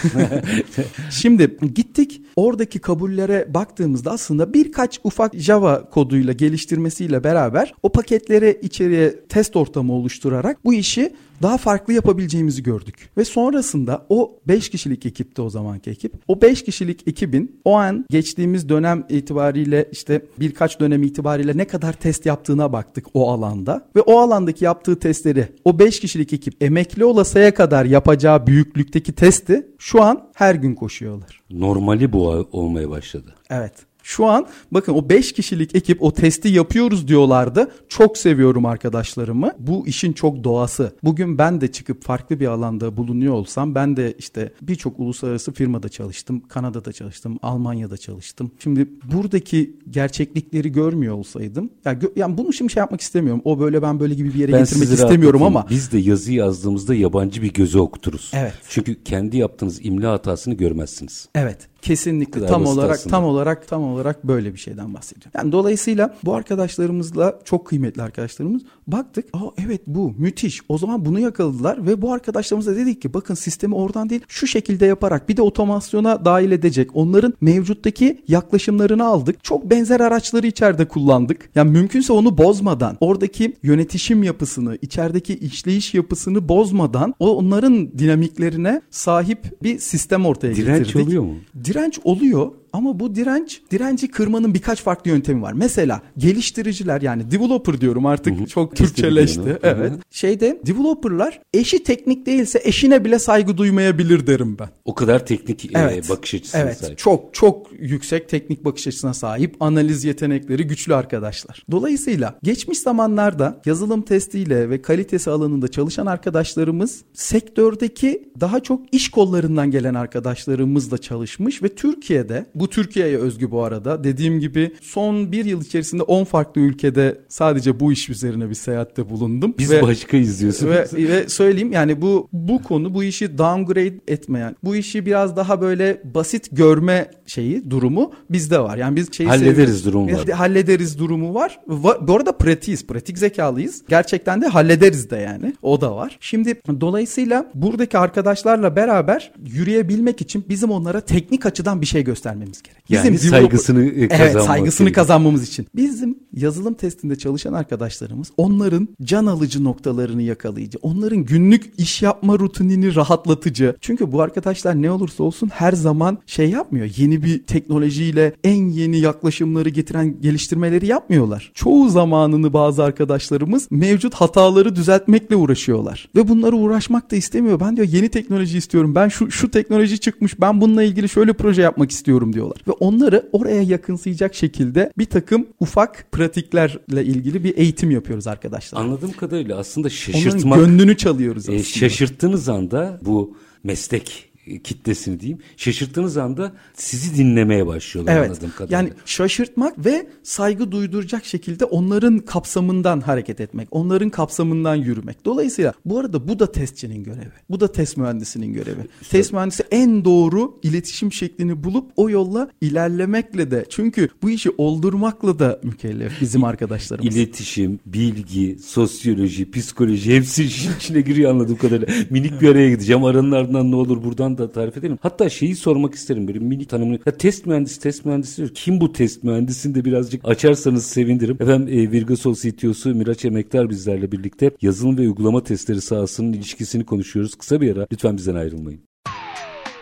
Şimdi gittik oradaki kabullere baktığımızda aslında birkaç ufak Java koduyla geliştirmesiyle beraber o paketleri içeriye test ortamı oluşturarak bu işi daha farklı yapabileceğimizi gördük. Ve sonrasında o 5 kişilik ekipte o zamanki ekip. O 5 kişilik ekibin o an geçtiğimiz dönem itibariyle işte birkaç dönem itibariyle ne kadar test yaptığına baktık o alanda. Ve o alandaki yaptığı testleri o 5 kişilik ekip emekli olasaya kadar yapacağı büyüklükteki testi şu an her gün koşuyorlar. Normali bu olmaya başladı. Evet. Şu an bakın o 5 kişilik ekip o testi yapıyoruz diyorlardı. Çok seviyorum arkadaşlarımı. Bu işin çok doğası. Bugün ben de çıkıp farklı bir alanda bulunuyor olsam ben de işte birçok uluslararası firmada çalıştım. Kanada'da çalıştım. Almanya'da çalıştım. Şimdi buradaki gerçeklikleri görmüyor olsaydım yani, yani bunu şimdi şey yapmak istemiyorum. O böyle ben böyle gibi bir yere ben getirmek istemiyorum ama biz de yazı yazdığımızda yabancı bir göze okuturuz. Evet. Çünkü kendi yaptığınız imla hatasını görmezsiniz. Evet. Kesinlikle tam olarak aslında. tam olarak tam olarak böyle bir şeyden bahsediyorum. Yani dolayısıyla bu arkadaşlarımızla çok kıymetli arkadaşlarımız baktık. Aa evet bu müthiş. O zaman bunu yakaladılar ve bu arkadaşlarımıza dedik ki bakın sistemi oradan değil şu şekilde yaparak bir de otomasyona dahil edecek. Onların mevcuttaki yaklaşımlarını aldık. Çok benzer araçları içeride kullandık. Yani mümkünse onu bozmadan oradaki yönetişim yapısını, içerideki işleyiş yapısını bozmadan onların dinamiklerine sahip bir sistem ortaya Direnç getirdik. Direnç oluyor mu? Direnç oluyor ama bu direnç, direnci kırmanın birkaç farklı yöntemi var. Mesela geliştiriciler yani developer diyorum artık Hı-hı. çok Türkçeleşti. Evet. Hı-hı. Şeyde developerlar eşi teknik değilse eşine bile saygı duymayabilir derim ben. O kadar teknik e, evet. e, bakış açısına evet. sahip. Çok çok yüksek teknik bakış açısına sahip, analiz yetenekleri güçlü arkadaşlar. Dolayısıyla geçmiş zamanlarda yazılım testiyle ve kalitesi alanında çalışan arkadaşlarımız sektördeki daha çok iş kollarından gelen arkadaşlarımızla çalışmış ve Türkiye'de bu Bu Türkiye'ye özgü bu arada. Dediğim gibi son bir yıl içerisinde 10 farklı ülkede sadece bu iş üzerine bir seyahatte bulundum. Biz ve, başkayız diyorsunuz. Ve, ve söyleyeyim yani bu bu konu bu işi downgrade etmeyen, bu işi biraz daha böyle basit görme şeyi durumu bizde var. Yani biz şeyi hallederiz durumu var. Hallederiz durumu var. Bu arada pratiğiz, pratik zekalıyız. Gerçekten de hallederiz de yani. O da var. Şimdi dolayısıyla buradaki arkadaşlarla beraber yürüyebilmek için bizim onlara teknik açıdan bir şey göstermemiz gerek. Bizim yani saygısını evet, evet, saygısını gerekiyor. kazanmamız için. Bizim yazılım testinde çalışan arkadaşlarımız onların can alıcı noktalarını yakalayıcı, onların günlük iş yapma rutinini rahatlatıcı. Çünkü bu arkadaşlar ne olursa olsun her zaman şey yapmıyor. Yeni bir teknolojiyle en yeni yaklaşımları getiren geliştirmeleri yapmıyorlar. Çoğu zamanını bazı arkadaşlarımız mevcut hataları düzeltmekle uğraşıyorlar. Ve bunları uğraşmak da istemiyor. Ben diyor yeni teknoloji istiyorum. Ben şu şu teknoloji çıkmış. Ben bununla ilgili şöyle proje yapmak istiyorum diyorlar. Ve onları oraya yakınsayacak şekilde bir takım ufak pratiklerle ilgili bir eğitim yapıyoruz arkadaşlar. Anladığım kadarıyla aslında şaşırtmak. Onların gönlünü çalıyoruz aslında. E, şaşırttığınız anda bu meslek kitlesini diyeyim. Şaşırttığınız anda sizi dinlemeye başlıyorlar evet. anladığım kadarıyla. Yani şaşırtmak ve saygı duyduracak şekilde onların kapsamından hareket etmek. Onların kapsamından yürümek. Dolayısıyla bu arada bu da testçinin görevi. Bu da test mühendisinin görevi. İşte. Test mühendisi en doğru iletişim şeklini bulup o yolla ilerlemekle de çünkü bu işi oldurmakla da mükellef bizim arkadaşlarımız. İletişim, bilgi, sosyoloji, psikoloji hepsi işin içine giriyor anladığım kadarıyla. Minik bir araya gideceğim. Aranın ardından ne olur buradan da tarif edelim. Hatta şeyi sormak isterim böyle mini tanımını. Ya test mühendisi, test mühendisi diyor. Kim bu test mühendisini de birazcık açarsanız sevinirim. Efendim e, Virgasol CTO'su Miraç Emektar bizlerle birlikte yazılım ve uygulama testleri sahasının ilişkisini konuşuyoruz. Kısa bir ara lütfen bizden ayrılmayın.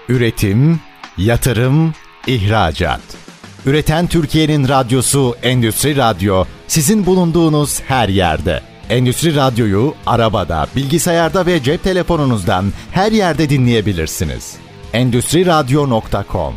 Üretim, yatırım, ihracat. Üreten Türkiye'nin radyosu Endüstri Radyo sizin bulunduğunuz her yerde. Endüstri Radyo'yu arabada, bilgisayarda ve cep telefonunuzdan her yerde dinleyebilirsiniz. Endüstri Radyo.com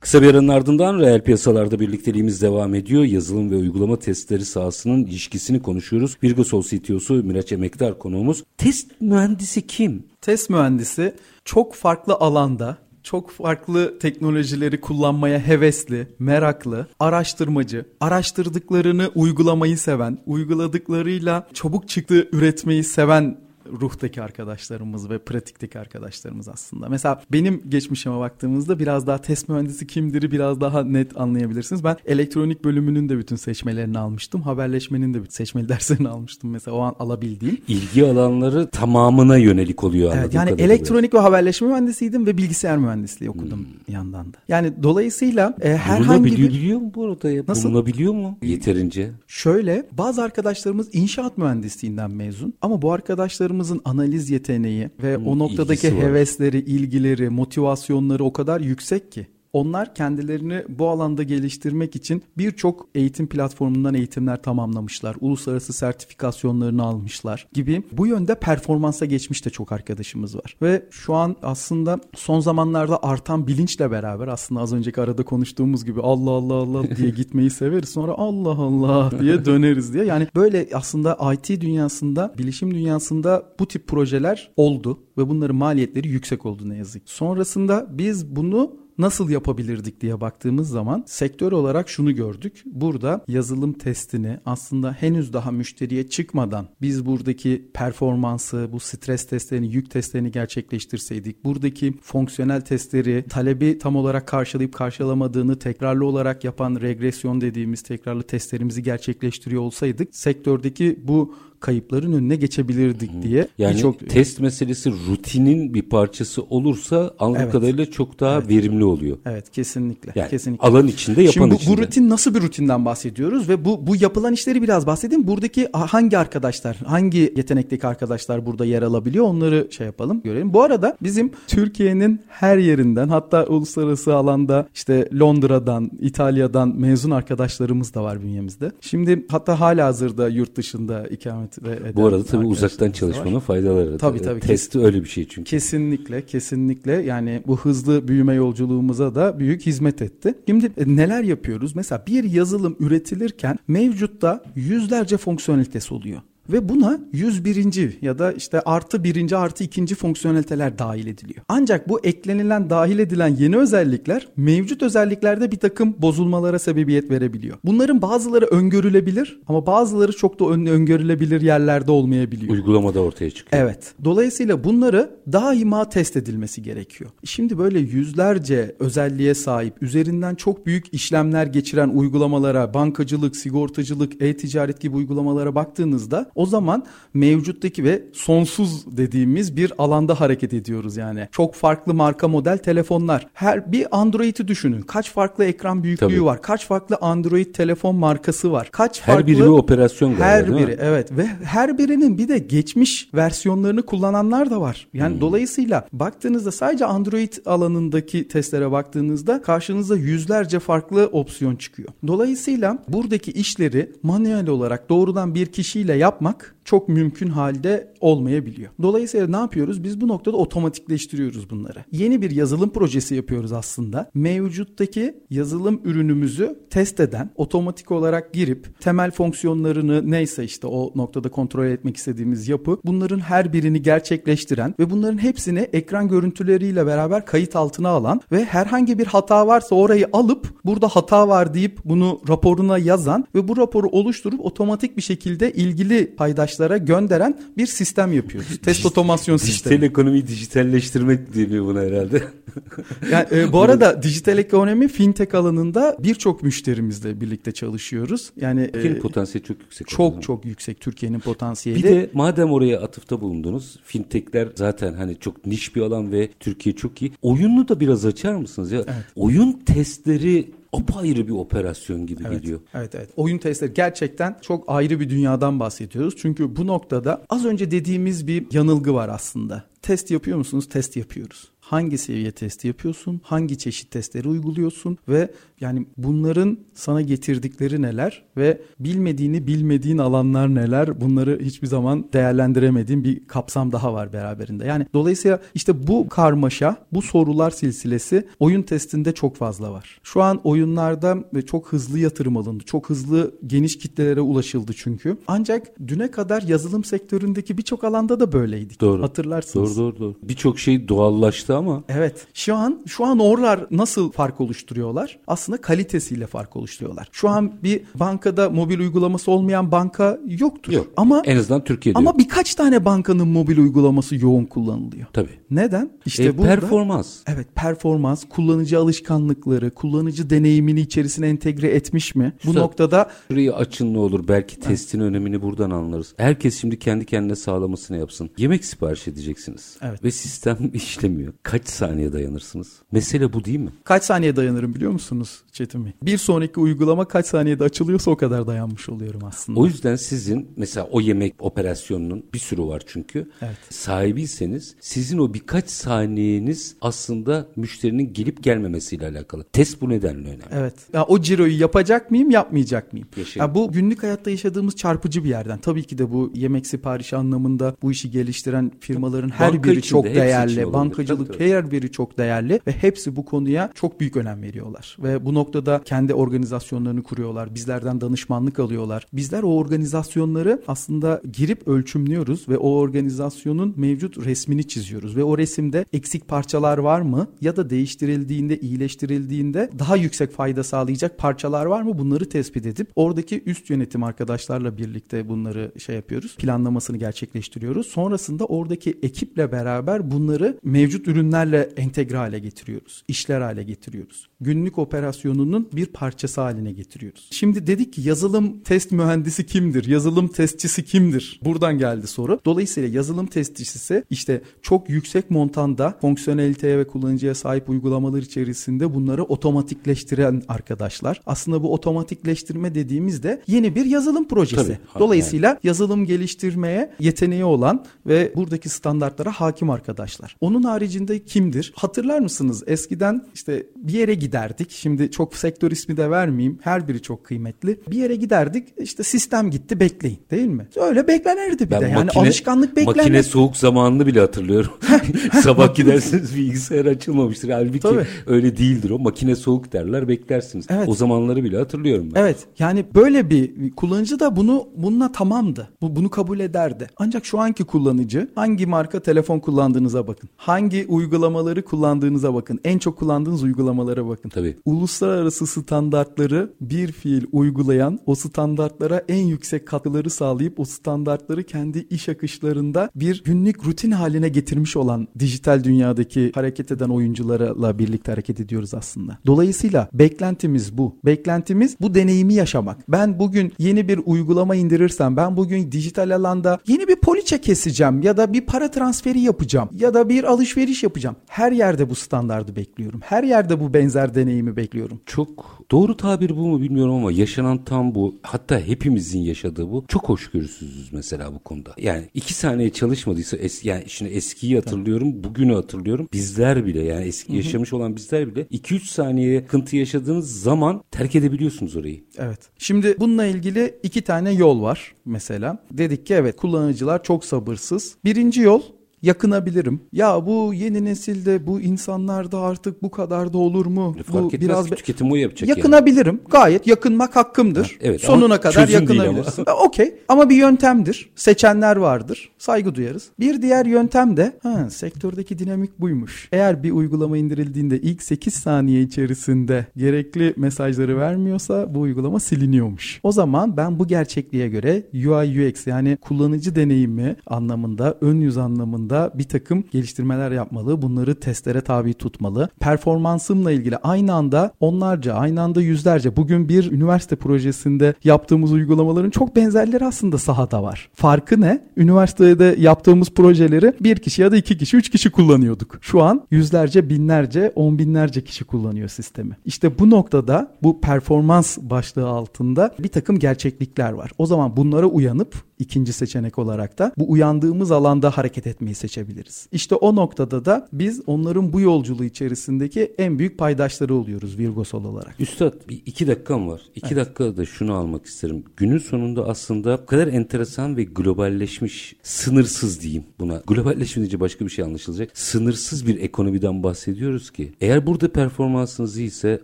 Kısa bir aranın ardından reel piyasalarda birlikteliğimiz devam ediyor. Yazılım ve uygulama testleri sahasının ilişkisini konuşuyoruz. Virgosol CTO'su Miraç Emektar konuğumuz. Test mühendisi kim? Test mühendisi çok farklı alanda çok farklı teknolojileri kullanmaya hevesli, meraklı, araştırmacı, araştırdıklarını uygulamayı seven, uyguladıklarıyla çabuk çıktı üretmeyi seven ruhtaki arkadaşlarımız ve pratikteki arkadaşlarımız aslında. Mesela benim geçmişime baktığımızda biraz daha test mühendisi kimdir'i biraz daha net anlayabilirsiniz. Ben elektronik bölümünün de bütün seçmelerini almıştım. Haberleşmenin de bütün seçmeli derslerini almıştım mesela o an alabildiğim. İlgi alanları tamamına yönelik oluyor Evet yani elektronik ve haberleşme mühendisiydim ve bilgisayar mühendisliği okudum hmm. yandan da. Yani dolayısıyla e, herhangi bir... Biliyor mu bu arada ya? Nasıl? Bulunabiliyor mu yeterince? Şöyle bazı arkadaşlarımız inşaat mühendisliğinden mezun ama bu arkadaşlarımız arkadaşlarımızın analiz yeteneği ve hmm, o noktadaki hevesleri, ilgileri, motivasyonları o kadar yüksek ki. Onlar kendilerini bu alanda geliştirmek için birçok eğitim platformundan eğitimler tamamlamışlar. Uluslararası sertifikasyonlarını almışlar gibi. Bu yönde performansa geçmiş de çok arkadaşımız var. Ve şu an aslında son zamanlarda artan bilinçle beraber aslında az önceki arada konuştuğumuz gibi Allah Allah Allah diye gitmeyi severiz. Sonra Allah Allah diye döneriz diye. Yani böyle aslında IT dünyasında, bilişim dünyasında bu tip projeler oldu ve bunların maliyetleri yüksek oldu ne yazık. Sonrasında biz bunu nasıl yapabilirdik diye baktığımız zaman sektör olarak şunu gördük. Burada yazılım testini aslında henüz daha müşteriye çıkmadan biz buradaki performansı, bu stres testlerini, yük testlerini gerçekleştirseydik, buradaki fonksiyonel testleri talebi tam olarak karşılayıp karşılamadığını tekrarlı olarak yapan regresyon dediğimiz tekrarlı testlerimizi gerçekleştiriyor olsaydık sektördeki bu kayıpların önüne geçebilirdik diye. Yani çok test meselesi rutinin bir parçası olursa anladığım evet. kadarıyla çok daha evet. verimli oluyor. Evet kesinlikle. Yani kesinlikle. alan içinde yapan Şimdi bu, içinde. bu rutin nasıl bir rutinden bahsediyoruz ve bu bu yapılan işleri biraz bahsedeyim. Buradaki hangi arkadaşlar, hangi yetenekteki arkadaşlar burada yer alabiliyor onları şey yapalım, görelim. Bu arada bizim Türkiye'nin her yerinden hatta uluslararası alanda işte Londra'dan, İtalya'dan mezun arkadaşlarımız da var bünyemizde. Şimdi hatta hala hazırda yurt dışında ikamet hizmet eden Bu arada tabii uzaktan çalışmanın var. faydaları. Tabii tabii. Testi öyle bir şey çünkü. Kesinlikle kesinlikle yani bu hızlı büyüme yolculuğumuza da büyük hizmet etti. Şimdi e, neler yapıyoruz? Mesela bir yazılım üretilirken mevcutta yüzlerce fonksiyonelitesi oluyor. Ve buna 101. ya da işte artı birinci artı ikinci fonksiyoneliteler dahil ediliyor. Ancak bu eklenilen dahil edilen yeni özellikler mevcut özelliklerde bir takım bozulmalara sebebiyet verebiliyor. Bunların bazıları öngörülebilir ama bazıları çok da öngörülebilir yerlerde olmayabiliyor. Uygulamada ortaya çıkıyor. Evet. Dolayısıyla bunları daima test edilmesi gerekiyor. Şimdi böyle yüzlerce özelliğe sahip, üzerinden çok büyük işlemler geçiren uygulamalara, bankacılık, sigortacılık, e-ticaret gibi uygulamalara baktığınızda o zaman mevcuttaki ve sonsuz dediğimiz bir alanda hareket ediyoruz yani. Çok farklı marka model telefonlar. Her bir Android'i düşünün. Kaç farklı ekran büyüklüğü Tabii. var? Kaç farklı Android telefon markası var? Kaç her farklı biri bir operasyon galiba, Her biri evet ve her birinin bir de geçmiş versiyonlarını kullananlar da var. Yani hmm. dolayısıyla baktığınızda sadece Android alanındaki testlere baktığınızda karşınıza yüzlerce farklı opsiyon çıkıyor. Dolayısıyla buradaki işleri manuel olarak doğrudan bir kişiyle yapmak yapmak çok mümkün halde olmayabiliyor. Dolayısıyla ne yapıyoruz? Biz bu noktada otomatikleştiriyoruz bunları. Yeni bir yazılım projesi yapıyoruz aslında. Mevcuttaki yazılım ürünümüzü test eden, otomatik olarak girip temel fonksiyonlarını neyse işte o noktada kontrol etmek istediğimiz yapı bunların her birini gerçekleştiren ve bunların hepsini ekran görüntüleriyle beraber kayıt altına alan ve herhangi bir hata varsa orayı alıp burada hata var deyip bunu raporuna yazan ve bu raporu oluşturup otomatik bir şekilde ilgili paydaşlara gönderen bir sistem yapıyoruz. Test otomasyon sistemi. Dijital ekonomiyi dijitalleştirmek deniyor buna herhalde. yani, e, bu arada dijital ekonomi fintech alanında birçok müşterimizle birlikte çalışıyoruz. Yani Türkiye'nin e, potansiyeli çok yüksek. Çok çok yüksek Türkiye'nin potansiyeli. Bir de madem oraya atıfta bulundunuz. Fintechler zaten hani çok niş bir alan ve Türkiye çok iyi. Oyunu da biraz açar mısınız ya? Evet. Oyun testleri apayrı bir operasyon gibi evet, geliyor. Evet evet. Oyun testleri gerçekten çok ayrı bir dünyadan bahsediyoruz. Çünkü bu noktada az önce dediğimiz bir yanılgı var aslında. Test yapıyor musunuz? Test yapıyoruz hangi seviye testi yapıyorsun, hangi çeşit testleri uyguluyorsun ve yani bunların sana getirdikleri neler ve bilmediğini bilmediğin alanlar neler bunları hiçbir zaman değerlendiremediğin bir kapsam daha var beraberinde. Yani dolayısıyla işte bu karmaşa, bu sorular silsilesi oyun testinde çok fazla var. Şu an oyunlarda ve çok hızlı yatırım alındı. Çok hızlı geniş kitlelere ulaşıldı çünkü. Ancak düne kadar yazılım sektöründeki birçok alanda da böyleydik. Doğru. Hatırlarsınız. Doğru doğru doğru. Birçok şey doğallaştı ama. Evet. Şu an şu an oralar nasıl fark oluşturuyorlar? Aslında kalitesiyle fark oluşturuyorlar. Şu an bir bankada mobil uygulaması olmayan banka yoktur. Yok. Ama en azından Türkiye'de. Ama yok. birkaç tane bankanın mobil uygulaması yoğun kullanılıyor. Tabii. Neden? İşte e, burada performans. Evet, performans, kullanıcı alışkanlıkları, kullanıcı deneyimini içerisine entegre etmiş mi? Bu Üstad, noktada şurayı açın ne olur. Belki evet. testin önemini buradan anlarız. Herkes şimdi kendi kendine sağlamasını yapsın. Yemek sipariş edeceksiniz. Evet. Ve sistem işlemiyor. Kaç saniye dayanırsınız? Mesele bu değil mi? Kaç saniye dayanırım biliyor musunuz Çetin Bey? Bir sonraki uygulama kaç saniyede açılıyorsa o kadar dayanmış oluyorum aslında. O yüzden sizin mesela o yemek operasyonunun bir sürü var çünkü. Evet. Sahibiyseniz sizin o birkaç saniyeniz aslında müşterinin gelip gelmemesiyle alakalı. Test bu nedenle önemli. Evet. Ya o ciroyu yapacak mıyım, yapmayacak mıyım? Ya bu günlük hayatta yaşadığımız çarpıcı bir yerden. Tabii ki de bu yemek siparişi anlamında bu işi geliştiren firmaların her Banka biri çok değerli. Bankacılık her biri çok değerli ve hepsi bu konuya çok büyük önem veriyorlar. Ve bu noktada kendi organizasyonlarını kuruyorlar. Bizlerden danışmanlık alıyorlar. Bizler o organizasyonları aslında girip ölçümlüyoruz ve o organizasyonun mevcut resmini çiziyoruz ve o resimde eksik parçalar var mı ya da değiştirildiğinde, iyileştirildiğinde daha yüksek fayda sağlayacak parçalar var mı? Bunları tespit edip oradaki üst yönetim arkadaşlarla birlikte bunları şey yapıyoruz. Planlamasını gerçekleştiriyoruz. Sonrasında oradaki ekiple beraber bunları mevcut ürünlerle entegre hale getiriyoruz. işler hale getiriyoruz. Günlük operasyonunun bir parçası haline getiriyoruz. Şimdi dedik ki yazılım test mühendisi kimdir? Yazılım testçisi kimdir? Buradan geldi soru. Dolayısıyla yazılım testçisi işte çok yüksek montanda fonksiyoneliteye ve kullanıcıya sahip uygulamalar içerisinde bunları otomatikleştiren arkadaşlar. Aslında bu otomatikleştirme dediğimizde yeni bir yazılım projesi. Tabii, Dolayısıyla yani. yazılım geliştirmeye yeteneği olan ve buradaki standartlara hakim arkadaşlar. Onun haricinde kimdir? Hatırlar mısınız? Eskiden işte bir yere giderdik. Şimdi çok sektör ismi de vermeyeyim. Her biri çok kıymetli. Bir yere giderdik. İşte sistem gitti bekleyin değil mi? Öyle beklenirdi bir ben de. Yani makine, alışkanlık beklenir. Makine soğuk zamanını bile hatırlıyorum. Sabah gidersiniz bilgisayar açılmamıştır. Halbuki Tabii. öyle değildir o. Makine soğuk derler beklersiniz. Evet. O zamanları bile hatırlıyorum ben. Evet. Yani böyle bir kullanıcı da bunu bununla tamamdı. Bu bunu kabul ederdi. Ancak şu anki kullanıcı hangi marka telefon kullandığınıza bakın. Hangi uygulamaları kullandığınıza bakın. En çok kullandığınız uygulamalara bakın. Tabii. Uluslararası standartları bir fiil uygulayan, o standartlara en yüksek katkıları sağlayıp o standartları kendi iş akışlarında bir günlük rutin haline getirmiş olan dijital dünyadaki hareket eden oyuncularla birlikte hareket ediyoruz aslında. Dolayısıyla beklentimiz bu. Beklentimiz bu deneyimi yaşamak. Ben bugün yeni bir uygulama indirirsem, ben bugün dijital alanda yeni bir poliçe keseceğim ya da bir para transferi yapacağım ya da bir alışveriş yapacağım. Her yerde bu standardı bekliyorum. Her yerde bu benzer deneyimi bekliyorum. Çok doğru tabir bu mu bilmiyorum ama yaşanan tam bu. Hatta hepimizin yaşadığı bu. Çok hoşgörüsüzüz mesela bu konuda. Yani iki saniye çalışmadıysa es, yani şimdi eskiyi hatırlıyorum, bugünü hatırlıyorum. Bizler bile yani eski yaşamış olan bizler bile 2-3 saniye sıkıntı yaşadığınız zaman terk edebiliyorsunuz orayı. Evet. Şimdi bununla ilgili iki tane yol var mesela. Dedik ki evet kullanıcılar çok sabırsız. Birinci yol yakınabilirim. Ya bu yeni nesilde bu insanlarda artık bu kadar da olur mu? E, fark bu etmez biraz tüketim o yapacak Yakınabilirim. Yani. Gayet yakınmak hakkımdır. Ha, evet, Sonuna kadar yakınabilirsin. Okey. Ama bir yöntemdir. Seçenler vardır. Saygı duyarız. Bir diğer yöntem de ha, sektördeki dinamik buymuş. Eğer bir uygulama indirildiğinde ilk 8 saniye içerisinde gerekli mesajları vermiyorsa bu uygulama siliniyormuş. O zaman ben bu gerçekliğe göre UI UX yani kullanıcı deneyimi anlamında, ön yüz anlamında anlamında bir takım geliştirmeler yapmalı. Bunları testlere tabi tutmalı. Performansımla ilgili aynı anda onlarca, aynı anda yüzlerce bugün bir üniversite projesinde yaptığımız uygulamaların çok benzerleri aslında sahada var. Farkı ne? Üniversitede yaptığımız projeleri bir kişi ya da iki kişi, üç kişi kullanıyorduk. Şu an yüzlerce, binlerce, on binlerce kişi kullanıyor sistemi. İşte bu noktada bu performans başlığı altında bir takım gerçeklikler var. O zaman bunlara uyanıp ikinci seçenek olarak da bu uyandığımız alanda hareket etmeyi seçebiliriz. İşte o noktada da biz onların bu yolculuğu içerisindeki en büyük paydaşları oluyoruz Virgosol olarak. Üstad bir iki dakikam var. İki evet. dakikada da şunu almak isterim. Günün sonunda aslında bu kadar enteresan ve globalleşmiş, sınırsız diyeyim buna. Globalleşmiş deyince başka bir şey anlaşılacak. Sınırsız bir ekonomiden bahsediyoruz ki. Eğer burada performansınız iyiyse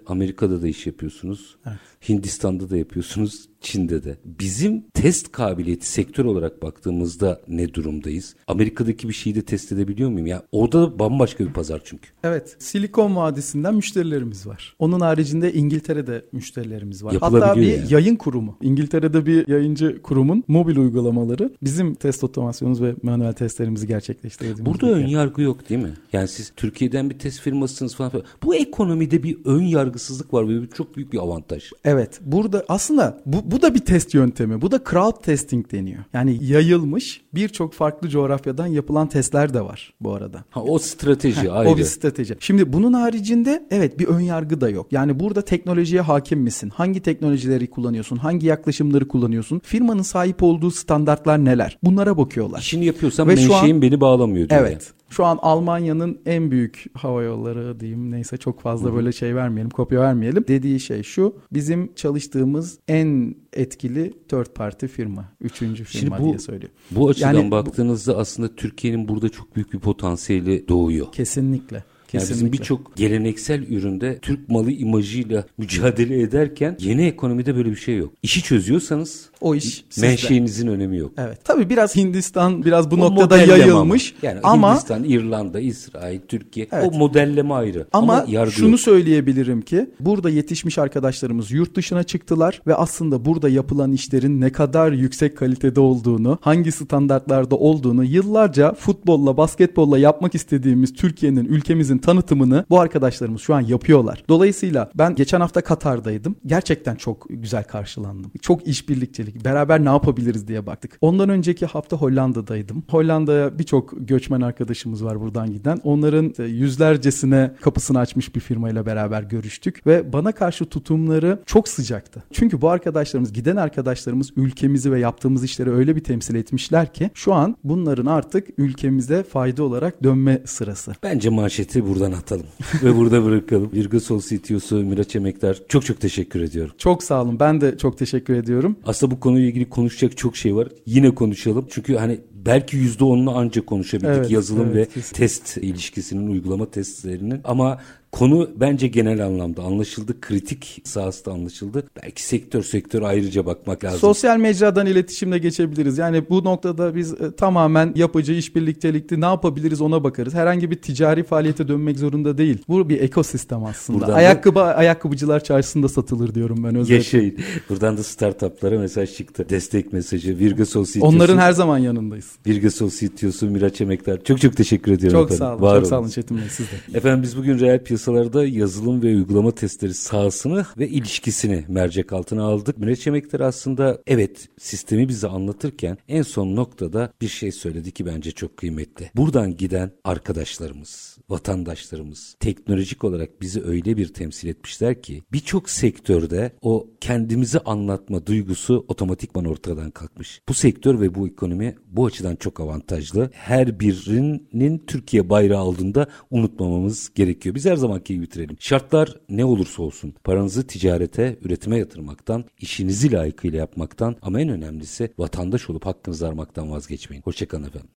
Amerika'da da iş yapıyorsunuz. Evet. Hindistan'da da yapıyorsunuz, Çin'de de. Bizim test kabiliyeti sektör olarak baktığımızda ne durumdayız? Amerika'daki bir şeyi de test edebiliyor muyum? Ya orada bambaşka bir pazar çünkü. Evet. Silikon Vadisi'nden müşterilerimiz var. Onun haricinde İngiltere'de müşterilerimiz var. Hatta bir yani. yayın kurumu. İngiltere'de bir yayıncı kurumun mobil uygulamaları bizim test otomasyonumuz ve manuel testlerimizi gerçekleştirdiğimiz. Burada ön yargı yok değil mi? Yani siz Türkiye'den bir test firmasısınız falan. Bu ekonomide bir ön yargısızlık var ve bu çok büyük bir avantaj. Evet Evet. Burada aslında bu, bu da bir test yöntemi. Bu da crowd testing deniyor. Yani yayılmış birçok farklı coğrafyadan yapılan testler de var bu arada. Ha, o strateji ayrı. O bir strateji. Şimdi bunun haricinde evet bir ön yargı da yok. Yani burada teknolojiye hakim misin? Hangi teknolojileri kullanıyorsun? Hangi yaklaşımları kullanıyorsun? Firmanın sahip olduğu standartlar neler? Bunlara bakıyorlar. İşini yapıyorsam Ve menşeim an, beni bağlamıyor diyor. Evet. Yani. Şu an Almanya'nın en büyük hava yolları diyeyim neyse çok fazla Hı-hı. böyle şey vermeyelim kopya vermeyelim. Dediği şey şu bizim çalıştığımız en etkili third party firma. Üçüncü firma bu, diye söylüyor. Bu açıdan yani, baktığınızda aslında Türkiye'nin burada çok büyük bir potansiyeli doğuyor. Kesinlikle. Yani bizim birçok geleneksel üründe Türk malı imajıyla mücadele ederken yeni ekonomide böyle bir şey yok. İşi çözüyorsanız o iş menşeinizin önemi yok. Evet. Tabii biraz Hindistan biraz bu o noktada yayılmış. Ama. Yani ama Hindistan, İrlanda, İsrail, Türkiye evet. o modelleme ayrı. Ama, ama şunu yok. söyleyebilirim ki burada yetişmiş arkadaşlarımız yurt dışına çıktılar ve aslında burada yapılan işlerin ne kadar yüksek kalitede olduğunu, hangi standartlarda olduğunu yıllarca futbolla, basketbolla yapmak istediğimiz Türkiye'nin, ülkemizin tanıtımını bu arkadaşlarımız şu an yapıyorlar. Dolayısıyla ben geçen hafta Katar'daydım. Gerçekten çok güzel karşılandım. Çok işbirlikçilik. Beraber ne yapabiliriz diye baktık. Ondan önceki hafta Hollanda'daydım. Hollanda'ya birçok göçmen arkadaşımız var buradan giden. Onların e, yüzlercesine kapısını açmış bir firmayla beraber görüştük ve bana karşı tutumları çok sıcaktı. Çünkü bu arkadaşlarımız, giden arkadaşlarımız ülkemizi ve yaptığımız işleri öyle bir temsil etmişler ki şu an bunların artık ülkemize fayda olarak dönme sırası. Bence manşeti buradan atalım ve burada bırakalım. Virgosol CTO'su Miraç Emektar çok çok teşekkür ediyorum. Çok sağ olun. Ben de çok teşekkür ediyorum. Aslında bu konuyla ilgili konuşacak çok şey var. Yine konuşalım. Çünkü hani belki yüzde onunu ancak konuşabildik evet, yazılım evet, ve kesinlikle. test ilişkisinin uygulama testlerinin ama Konu bence genel anlamda anlaşıldı. Kritik sahası da anlaşıldı. Belki sektör sektör ayrıca bakmak lazım. Sosyal mecradan iletişimle geçebiliriz. Yani bu noktada biz e, tamamen yapıcı işbirliktelikte ne yapabiliriz ona bakarız. Herhangi bir ticari faaliyete dönmek zorunda değil. Bu bir ekosistem aslında. Buradan Ayakkabı da... ayakkabıcılar çarşısında satılır diyorum ben özellikle. Yaşayın. Buradan da startuplara mesaj çıktı. Destek mesajı. Virgasol CTO'su. Onların her zaman yanındayız. Virgasol CTO'su Miraç Emektar. Çok çok teşekkür ediyorum. Çok efendim. sağ olun. Var çok olun. sağ olun Çetin Bey siz de. Efendim biz bugün reel piyasa piyasalarda yazılım ve uygulama testleri sahasını ve ilişkisini mercek altına aldık. Müneç Yemekler aslında evet sistemi bize anlatırken en son noktada bir şey söyledi ki bence çok kıymetli. Buradan giden arkadaşlarımız, vatandaşlarımız teknolojik olarak bizi öyle bir temsil etmişler ki birçok sektörde o kendimizi anlatma duygusu otomatikman ortadan kalkmış. Bu sektör ve bu ekonomi bu açıdan çok avantajlı. Her birinin Türkiye bayrağı aldığında unutmamamız gerekiyor. Biz her zamanki bitirelim. Şartlar ne olursa olsun paranızı ticarete, üretime yatırmaktan, işinizi layıkıyla yapmaktan ama en önemlisi vatandaş olup hakkınızı aramaktan vazgeçmeyin. Hoşçakalın efendim.